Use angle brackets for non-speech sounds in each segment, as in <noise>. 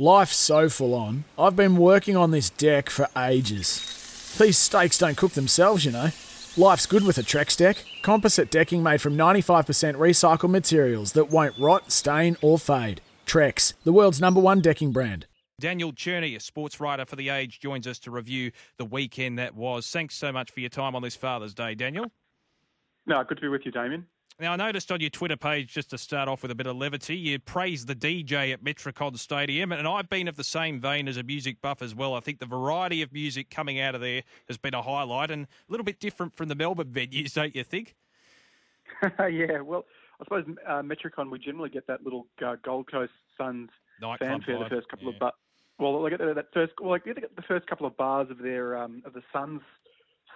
Life's so full on. I've been working on this deck for ages. These steaks don't cook themselves, you know. Life's good with a Trex deck. Composite decking made from 95% recycled materials that won't rot, stain, or fade. Trex, the world's number one decking brand. Daniel Cherny, a sports writer for The Age, joins us to review the weekend that was. Thanks so much for your time on this Father's Day, Daniel. No, good to be with you, Damien. Now, I noticed on your Twitter page, just to start off with a bit of levity, you praised the DJ at Metricon Stadium, and I've been of the same vein as a music buff as well. I think the variety of music coming out of there has been a highlight and a little bit different from the Melbourne venues, don't you think? <laughs> yeah, well, I suppose uh, Metricon, we generally get that little uh, Gold Coast Suns fanfare the first couple yeah. of bars. Well, like that first, well, like the first couple of bars of their um, of the Suns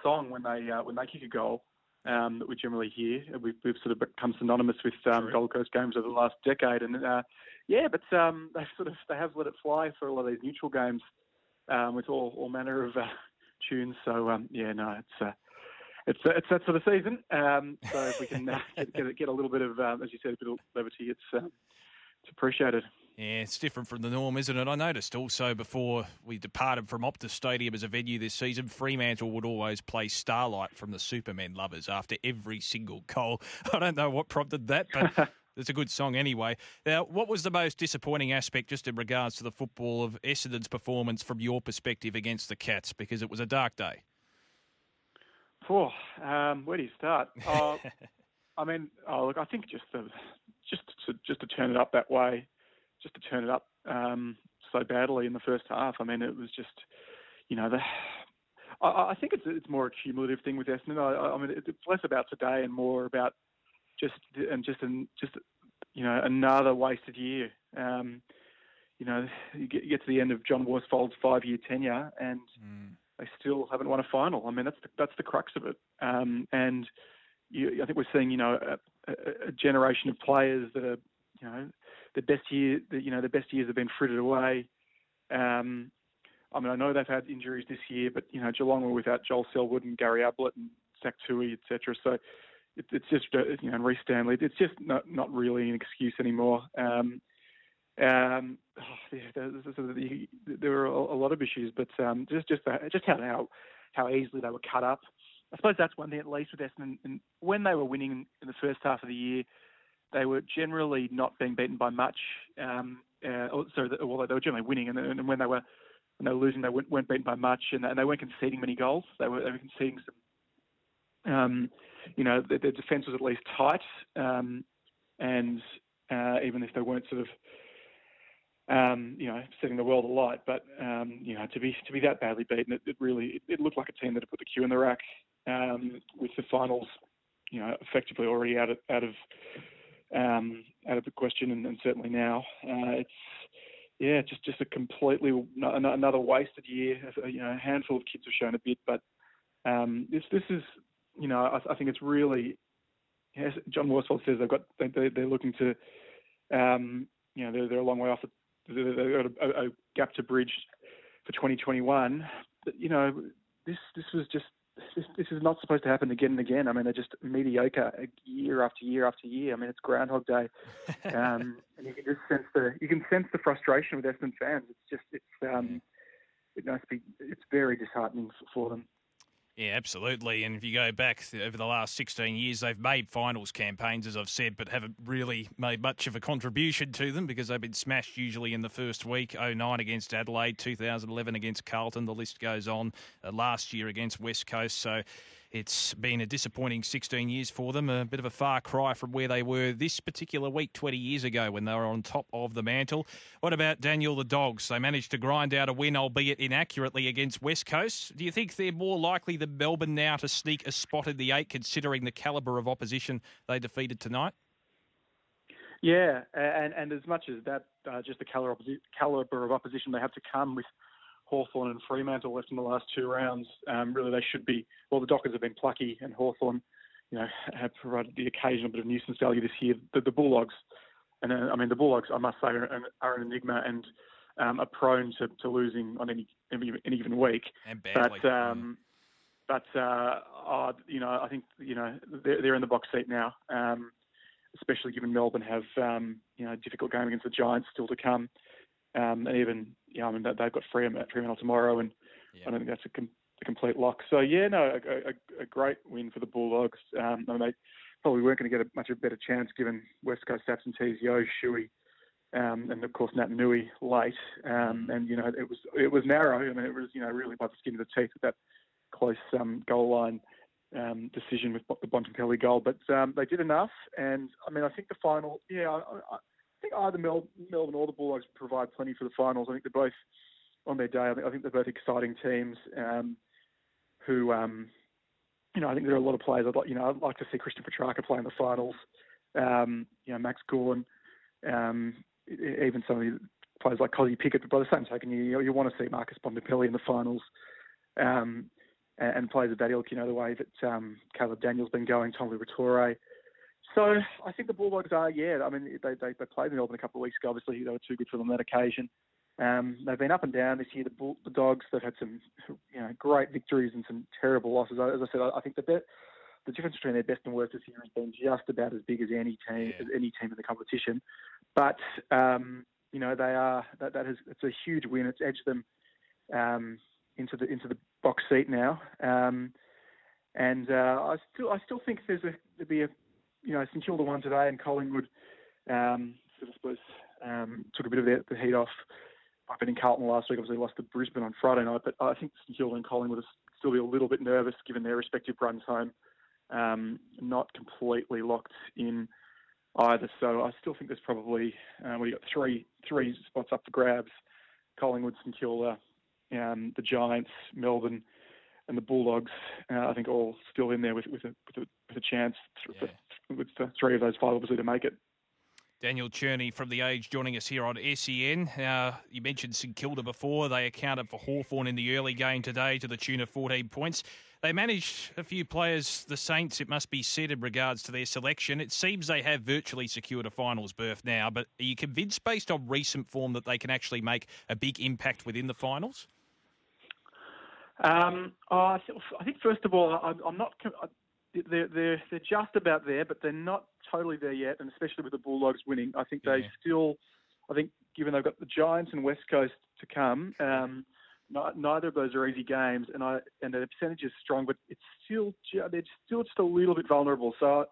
song when they uh, when they kick a goal um, that we generally hear. We've, we've sort of become synonymous with um, Gold Coast games over the last decade, and uh, yeah, but um, <laughs> they sort of they have let it fly for a lot of these neutral games um, with all, all manner of uh, tunes. So um, yeah, no, it's. Uh, it's, it's that sort of season, um, so if we can uh, <laughs> get, get, get a little bit of, um, as you said, a bit of levity, it's it's appreciated. Yeah, it's different from the norm, isn't it? I noticed also before we departed from Optus Stadium as a venue this season, Fremantle would always play Starlight from the Supermen Lovers after every single goal. <laughs> I don't know what prompted that, but <laughs> it's a good song anyway. Now, what was the most disappointing aspect just in regards to the football of Essendon's performance from your perspective against the Cats? Because it was a dark day. Oh, um, where do you start? Uh, <laughs> I mean, oh, look, I think just the, just to, just to turn it up that way, just to turn it up um, so badly in the first half. I mean, it was just, you know, the. I, I think it's it's more a cumulative thing with Essendon. I, I mean, it's less about today and more about just and just an, just you know another wasted year. Um, you know, you get, you get to the end of John Worsfold's five-year tenure and. Mm. They still haven't won a final. I mean, that's the, that's the crux of it. Um, and you, I think we're seeing, you know, a, a, a, generation of players that are, you know, the best year, you know, the best years have been frittered away. Um, I mean, I know they've had injuries this year, but you know, Geelong were without Joel Selwood and Gary Ablett and Zach Tuohy, etc. So it, it's just, uh, you know, and Rhys Stanley. It's just not not really an excuse anymore. Um, um, oh, yeah, there, were a lot of issues, but um, just just just how how easily they were cut up. I suppose that's one thing at least with Essendon. And when they were winning in the first half of the year, they were generally not being beaten by much. Um, uh, so, well, they were generally winning, and, and when they were when they were losing, they weren't, weren't beaten by much, and, and, they weren't conceding many goals. They were they were conceding some. Um, you know, their, defence was at least tight, um, and uh, even if they weren't sort of um, you know, setting the world alight. But um, you know, to be to be that badly beaten, it, it really it, it, looked like a team that had put the queue in the rack um, with the finals, you know, effectively already out of out of um, out of the question, and, and certainly now uh, it's yeah, just just a completely another wasted year. You know, a handful of kids have shown a bit, but um, this this is you know, I, I think it's really. Yes, John Worsfold says they've got they, they're looking to um, you know, they're, they're a long way off they've got a, a gap to bridge for 2021. But, you know, this this was just this, this is not supposed to happen again and again. I mean, they're just mediocre year after year after year. I mean, it's Groundhog Day, <laughs> um, and you can just sense the you can sense the frustration with Essendon fans. It's just it's um, it must be it's very disheartening for them. Yeah, absolutely. And if you go back over the last 16 years, they've made finals campaigns, as I've said, but haven't really made much of a contribution to them because they've been smashed usually in the first week 09 against Adelaide, 2011 against Carlton, the list goes on, uh, last year against West Coast. So it's been a disappointing 16 years for them, a bit of a far cry from where they were this particular week 20 years ago when they were on top of the mantle. What about Daniel the Dogs? They managed to grind out a win, albeit inaccurately, against West Coast. Do you think they're more likely than Melbourne now to sneak a spot in the eight, considering the calibre of opposition they defeated tonight? Yeah, and and as much as that, uh, just the caliber, caliber of opposition they have to come with Hawthorn and Fremantle left in the last two rounds. Um, really, they should be. Well, the Dockers have been plucky, and Hawthorn, you know, have provided the occasional bit of nuisance value this year. The, the Bulldogs, and uh, I mean the Bulldogs, I must say, are, are an enigma and um, are prone to, to losing on any, any, any given week. And badly. But um, but uh, oh, you know, I think you know they're, they're in the box seat now. Um, especially given Melbourne have um, you know a difficult game against the Giants still to come, um, and even know I mean they've got Fremantle, Fremantle tomorrow, and I don't think that's a, com- a, complete lock. So yeah, no, a, a, a great win for the Bulldogs. Um, I mean, they probably weren't going to get a much of a better chance given West Coast absentees, Yeo, Shuey, um, and of course Naitanui late, um, mm. and you know it was it was narrow. I mean, it was you know really by the skin of the teeth with that close um, goal line um, decision with the Bontempelli goal, but um, they did enough. And I mean, I think the final, yeah, I, I think either Mel, Melbourne or the Bulldogs provide plenty for the finals. I think they're both on their day. I think, they're both exciting teams um, who, um, you know, I think there are a lot of players. I'd like, you know, I'd like to see Christian Petracca play in the finals. Um, you know, Max Gawn, um, even some of the players like Kozzie Pickett. But by the same token, you you want to see Marcus Bontempelli in the finals. Um, and, and plays of that ilk, you know, the way that um, Caleb Daniel's been going, Tommy Rattore. So I think the Bulldogs are, yeah, I mean, they, they, they played in Melbourne a couple of weeks ago. Obviously, they were too good for them on that occasion. Um, they've been up and down this year. The, Bull, the Dogs, they've had some, you know, great victories and some terrible losses. As I said, I, I think the bet, the difference between their best and worst this year has been just about as big as any team, yeah. as any team in the competition. But um, you know, they are that, that has it's a huge win. It's edged them um, into the into the box seat now. Um, and uh, I still I still think there's a there'll be a you know St Kilda won today and Collingwood um, sort of suppose um, took a bit of the, the heat off I by beating Carlton last week. Obviously lost to Brisbane on Friday night, but I think St Kilda and Collingwood still be a little bit nervous given their respective runs home. Um, not completely locked in either. So I still think there's probably uh, we got three three spots up for grabs: Collingwood, St Kilda, um, the Giants, Melbourne, and the Bulldogs. Uh, I think all still in there with with a with a, with a chance yeah. for, with the three of those five obviously to make it. Daniel Cherny from The Age joining us here on SEN. Uh, you mentioned St Kilda before. They accounted for Hawthorn in the early game today to the tune of 14 points. They managed a few players, the Saints, it must be said, in regards to their selection. It seems they have virtually secured a finals berth now, but are you convinced, based on recent form, that they can actually make a big impact within the finals? Um, oh, I think first of all, I'm not. They're, they're they're just about there, but they're not totally there yet. And especially with the Bulldogs winning, I think they yeah. still. I think given they've got the Giants and West Coast to come, um, neither of those are easy games, and I and the percentage is strong, but it's still they're still just a little bit vulnerable. So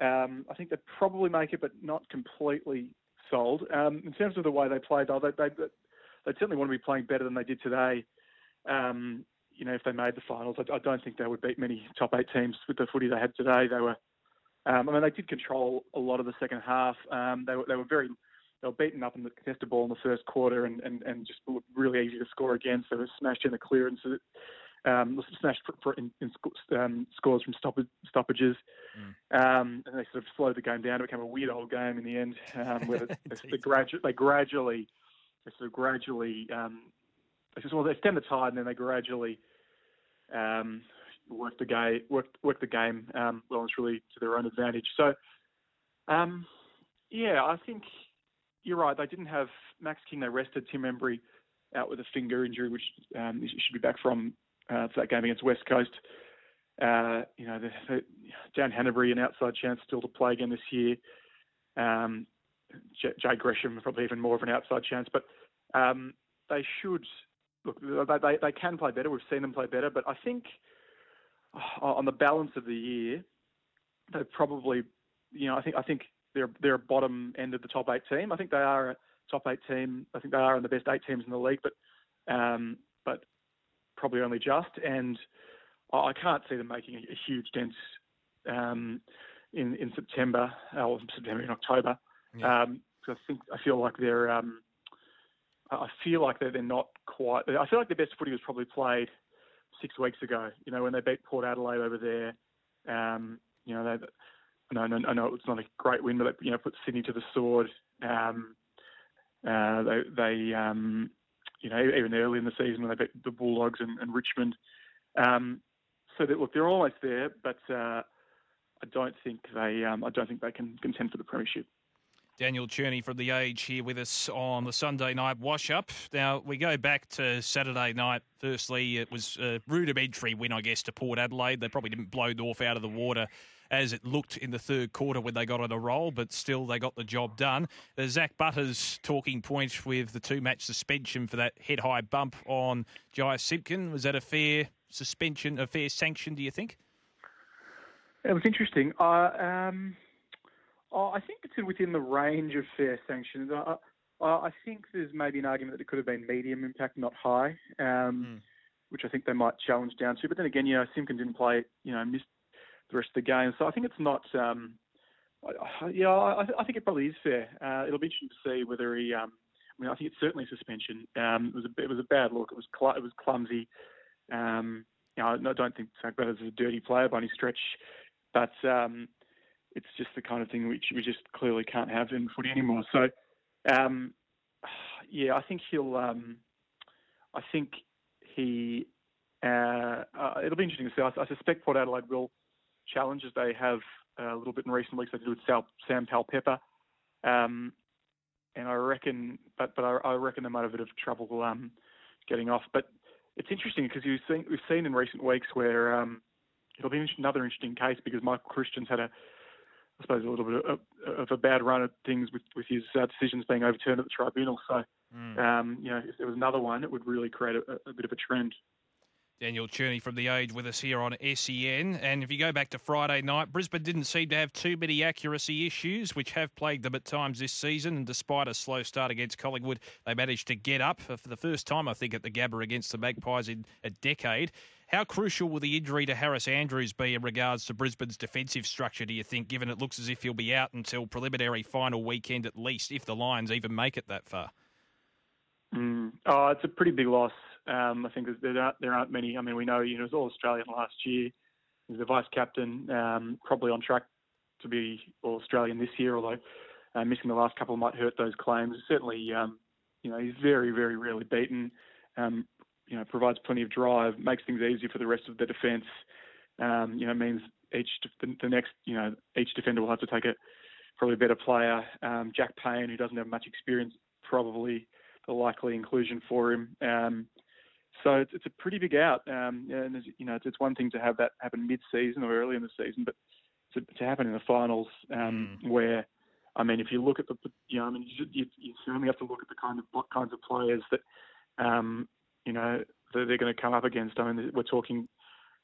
um, I think they probably make it, but not completely sold. Um, in terms of the way they play, though, they they they certainly want to be playing better than they did today. Um, you know, if they made the finals, I, I, don't think they would beat many top eight teams with the footy they had today. They were, um, I mean, they did control a lot of the second half. Um, they were they were very they were beaten up in the contested ball in the first quarter and, and, and just really easy to score against. They were smashed in the clearance, um, smashed for, for in, in um, scores from stoppage, stoppages, mm. um, and they sort of slowed the game down. It became a weird old game in the end, um, where <laughs> they, they, gradu- they gradually, they sort of gradually um, well, they stem the tide and then they gradually um, work the game, work, work the game um, well and truly to their own advantage. So, um, yeah, I think you're right. They didn't have Max King. They rested Tim Membrey out with a finger injury, which um, should be back from uh, for that game against West Coast. Uh, you know, the, the, Dan Hannebery, an outside chance still to play again this year. Um, Jade Gresham, probably even more of an outside chance, but um, they should look, they, they can play better. We've seen them play better, but I think uh, on the balance of the year, they probably, you know, I think I think they're they're a bottom end of the top eight team. I think they are a top eight team. I think they are in the best eight teams in the league, but um, but probably only just. And I can't see them making a, huge dent um, in in September or September in October. Yeah. Um, I think I feel like they're um, I feel like they're, they're not quite. I feel like the best footy was probably played six weeks ago. You know, when they beat Port Adelaide over there. Um, you know, they I know, I know it's not a great win, but they, you know, put Sydney to the sword. Um, uh, they, they um, you know, even early in the season when they beat the Bulldogs and, and Richmond. Um, so that, look, they're almost there, but uh, I don't think they, um, I don't think they can contend for the premiership. Daniel Cherny from The Age here with us on the Sunday night wash up. Now, we go back to Saturday night. Firstly, it was a rudimentary win, I guess, to Port Adelaide. They probably didn't blow North out of the water as it looked in the third quarter when they got on a roll, but still they got the job done. The Zak Butters talking point with the two match suspension for that head high bump on Jy Simpkin. Was that a fair suspension, a fair sanction, do you think? It was interesting. Uh, um, oh, I think it's within the range of fair sanctions. I, I think there's maybe an argument that it could have been medium impact, not high, um, mm. which I think they might challenge down to. But then again, you know, Simpkin didn't play, you know, missed the rest of the game. So I think it's not. Um, yeah, I, I, think it probably is fair. Uh, it'll be interesting to see whether he. Um, I mean, I think it's certainly suspension. Um, it was a it was a bad look. It was cl- it was clumsy. Um, you know, I don't think Zak Butters is a dirty player by any stretch, but um, it's just the kind of thing which we just clearly can't have in footy anymore. So, um, yeah, I think he'll. Um, I think he. Uh, uh, it'll be interesting to see. I, I suspect Port Adelaide will challenge as they have uh, a little bit in recent weeks. They did with Sam Powell-Pepper, um, and I reckon, but but I, I, reckon they might have a bit of trouble um, getting off. But it's interesting because you've seen we've seen in recent weeks where um, it'll be another interesting case because Michael Christian's had a suppose a little bit of, of a bad run at things with, with his uh, decisions being overturned at the tribunal. So, mm. um, you know, if there was another one, it would really create a, a bit of a trend. Daniel Cherny from The Age with us here on SEN. And if you go back to Friday night, Brisbane didn't seem to have too many accuracy issues, which have plagued them at times this season. And despite a slow start against Collingwood, they managed to get up for the first time, I think, at the Gabba against the Magpies in a decade. How crucial will the injury to Harris Andrews be in regards to Brisbane's defensive structure, do you think, given it looks as if he'll be out until preliminary final weekend at least, if the Lions even make it that far? Mm. Oh, it's a pretty big loss. Um, I think there aren't, there aren't many. I mean, we know you know, he was all Australian last year. He's the vice captain, um, probably on track to be all Australian this year. Although uh, missing the last couple might hurt those claims. Certainly, um, you know, he's very, very rarely beaten. Um, you know, provides plenty of drive, makes things easier for the rest of the defence. Um, you know, means each the, the, next, you know, each defender will have to take a probably a better player. Um, Jack Payne, who doesn't have much experience, probably the likely inclusion for him. Um, so it's, it's a pretty big out, um, and you know it's, it's, one thing to have that happen mid-season or early in the season, but to, to happen in the finals, um, mm. where I mean, if you look at the, you know, I mean, you, you, certainly have to look at the kind of what kinds of players that, um, you know, that they're going to come up against. I mean, we're talking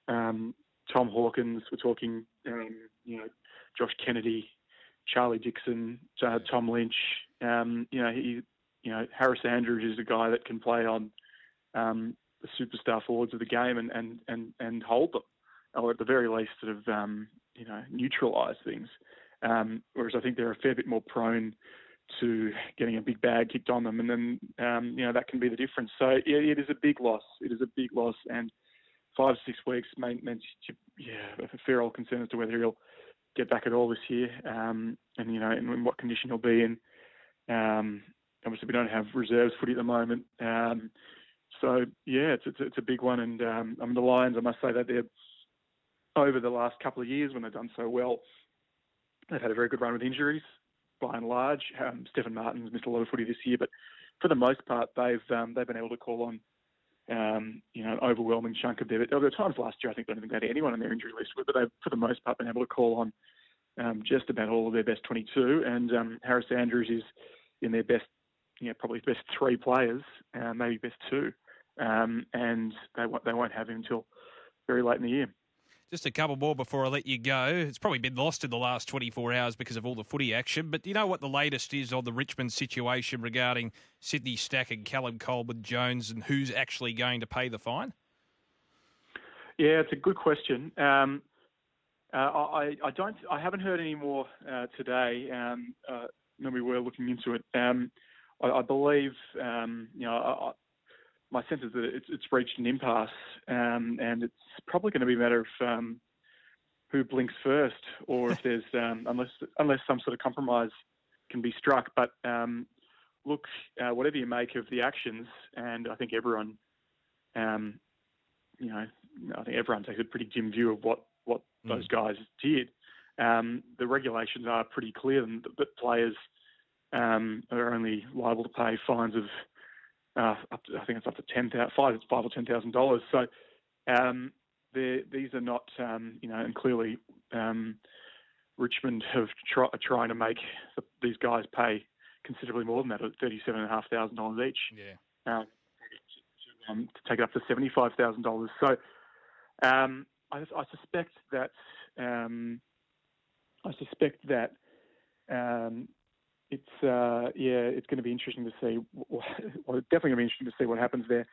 um, Tom Hawkins, we're talking, um, you know, Josh Kennedy, Charlie Dixon, uh, Tom Lynch. Um, you know, he, you know, Harris Andrews is a guy that can play on um, the superstar forwards of the game and, and, and, and hold them, or at the very least, sort of um, you know neutralise things. Um, whereas I think they're a fair bit more prone to getting a big bag kicked on them, and then um, you know that can be the difference. So yeah, it is a big loss. It is a big loss, and five six weeks meant, meant yeah a fair old concern as to whether he'll get back at all this year, um, and you know in, in, what condition he'll be in. Um, obviously, we don't have reserves footy at the moment. Um, so yeah, it's it's, it's a big one, and um, I mean the Lions. I must say that they're over the last couple of years when they've done so well, they've had a very good run with injuries by and large. Um, Stefan Martin's missed a lot of footy this year, but for the most part, they've um, they've been able to call on um, you know an overwhelming chunk of their. There were times last year I think they didn't think they had anyone on their injury list, but they've for the most part been able to call on um, just about all of their best 22, and um, Harris Andrews is in their best, you know, probably best three players, uh, maybe best two um, and they they won't have him until very late in the year. Just a couple more before I let you go. It's probably been lost in the last 24 hours because of all the footy action. But do you know what the latest is on the Richmond situation regarding Sydney Stack and Callum Coleman Jones and who's actually going to pay the fine? Yeah, it's a good question. Um, uh, I, I, don't. I haven't heard any more uh, today. Um, uh, when we were looking into it, um, I, I, believe um, you know my sense is that it's, it's reached an impasse, um, and it's probably going to be a matter of um, who blinks first, or if <laughs> there's um, unless unless some sort of compromise can be struck. But um, look, uh, whatever you make of the actions, and I think everyone, um, you know, I think everyone takes a pretty dim view of what what mm. those guys did. Um, the regulations are pretty clear that players um, are only liable to pay fines of uh, up to, I think it's up to ten thousand five, five or ten thousand dollars. So um, these are not, um, you know, and clearly um, Richmond have try, are trying to make the, these guys pay considerably more than that, at thirty-seven and a half thousand dollars each. Yeah. Um, to, um, to, take it up to seventy-five thousand dollars. So um, I, I, suspect that um, I suspect that um, it's uh, yeah, it's going to be interesting to see. Definitely going to be interesting to see what happens there.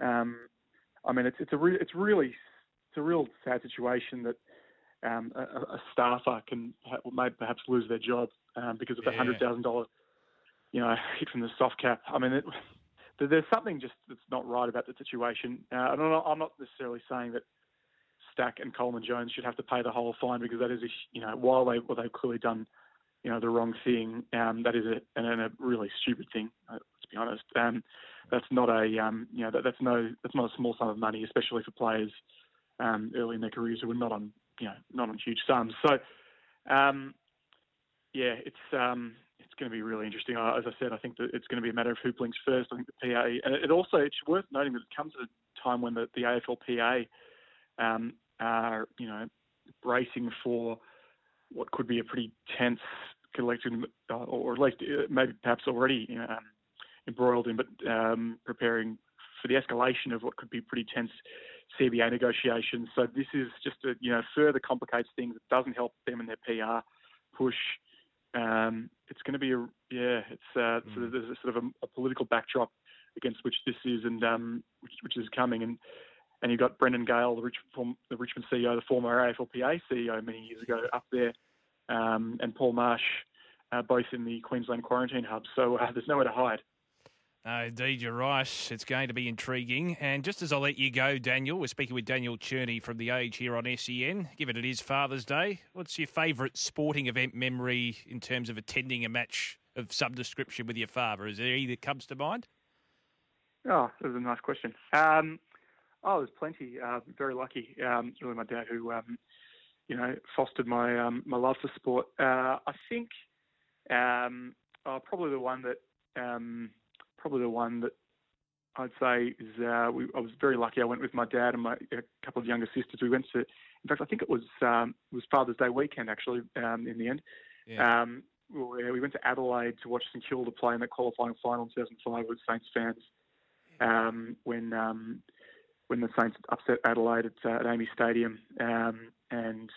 Um, I mean, it's it's a re- it's really it's a real sad situation that um, a, a, staffer can ha- may perhaps lose their job um, because of yeah. the hundred thousand dollar, you know, hit from the soft cap. I mean, it, <laughs> there's something just that's not right about the situation. Uh, I'm, not, I'm not necessarily saying that Stack and Coleman Jones should have to pay the whole fine because that is a, you know, while they well, they've clearly done, you know, the wrong thing, um, that is a, and a really stupid thing. Uh, let's be honest. Um, that's not a, um, you know, that, that's no, that's not a small sum of money, especially for players um, early in their careers who are not on, you know, not on huge sums. So, um, yeah, it's um, it's going to be really interesting. As I said, I think that it's going to be a matter of who blinks first. I think the PA, and it also it's worth noting that it comes at a time when the, the AFLPA um, are, you know, bracing for what could be a pretty tense collection, uh, or at least uh, maybe perhaps already you know, um, embroiled in, but um, preparing for the escalation of what could be pretty tense CBA negotiations. So this is just a, you know further complicates things. It doesn't help them in their PR push. Um, it's going to be a yeah. It's uh, mm. there's a sort of a, a, political backdrop against which this is and um, which, which is coming and. And you've got Brendan Gale, the, Rich, the Richmond CEO, the former AFLPA CEO many years ago, up there, um, and Paul Marsh, uh, both in the Queensland quarantine hub. So uh, there's nowhere to hide. Uh, indeed, you're right. It's going to be intriguing. And just as I let you go, Daniel, we're speaking with Daniel Cherny from The Age here on SEN. Given it is Father's Day, what's your favourite sporting event memory in terms of attending a match of some description with your father? Is there any that comes to mind? Oh, that was a nice question. Um, oh, there's plenty. Uh, very lucky. Um, really, my dad who, um, you know, fostered my um, my love for sport. Uh, I think um, oh, probably the one that um, probably the one that I'd say is uh, we, I was very lucky. I went with my dad and my a couple of younger sisters. We went to, in fact, I think it was um, it was Father's Day weekend actually. Um, in the end, yeah. um, we, we went to Adelaide to watch St Kilda play in the qualifying final in 2005 with Saints fans. Um, when um, when the Saints upset Adelaide at, uh, at AAMI Stadium, um, and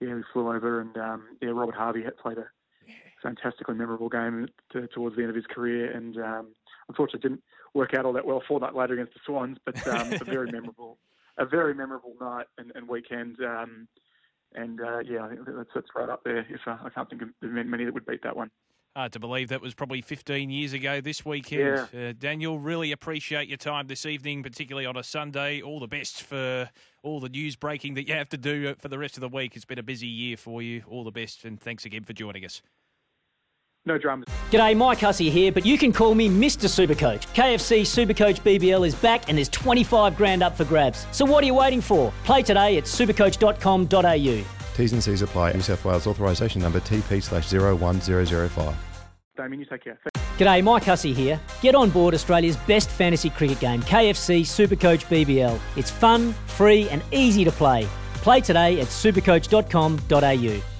yeah, we flew over and um, yeah, Robert Harvey had played a fantastically memorable game to, towards the end of his career, and um, unfortunately didn't work out all that well four night later against the Swans, but um, a very <laughs> memorable, a very memorable night and, and weekend. Um, and uh, yeah, I think that's, that's right up there. If uh, I can't think of many that would beat that one. Hard to believe that was probably 15 years ago this weekend. Yeah. Uh, Daniel, really appreciate your time this evening, particularly on a Sunday. All the best for all the news breaking that you have to do for the rest of the week. It's been a busy year for you. All the best, and thanks again for joining us. No dramas. G'day, Mike Hussey here, but you can call me Mr. Supercoach. KFC Supercoach BBL is back and there's 25 grand up for grabs. So what are you waiting for? Play today at supercoach.com.au. T's and C's apply. New South Wales authorisation number TP slash 01005. Damien, you take care. G'day, Mike Hussey here. Get on board Australia's best fantasy cricket game, KFC Supercoach BBL. It's fun, free and easy to play. Play today at supercoach.com.au.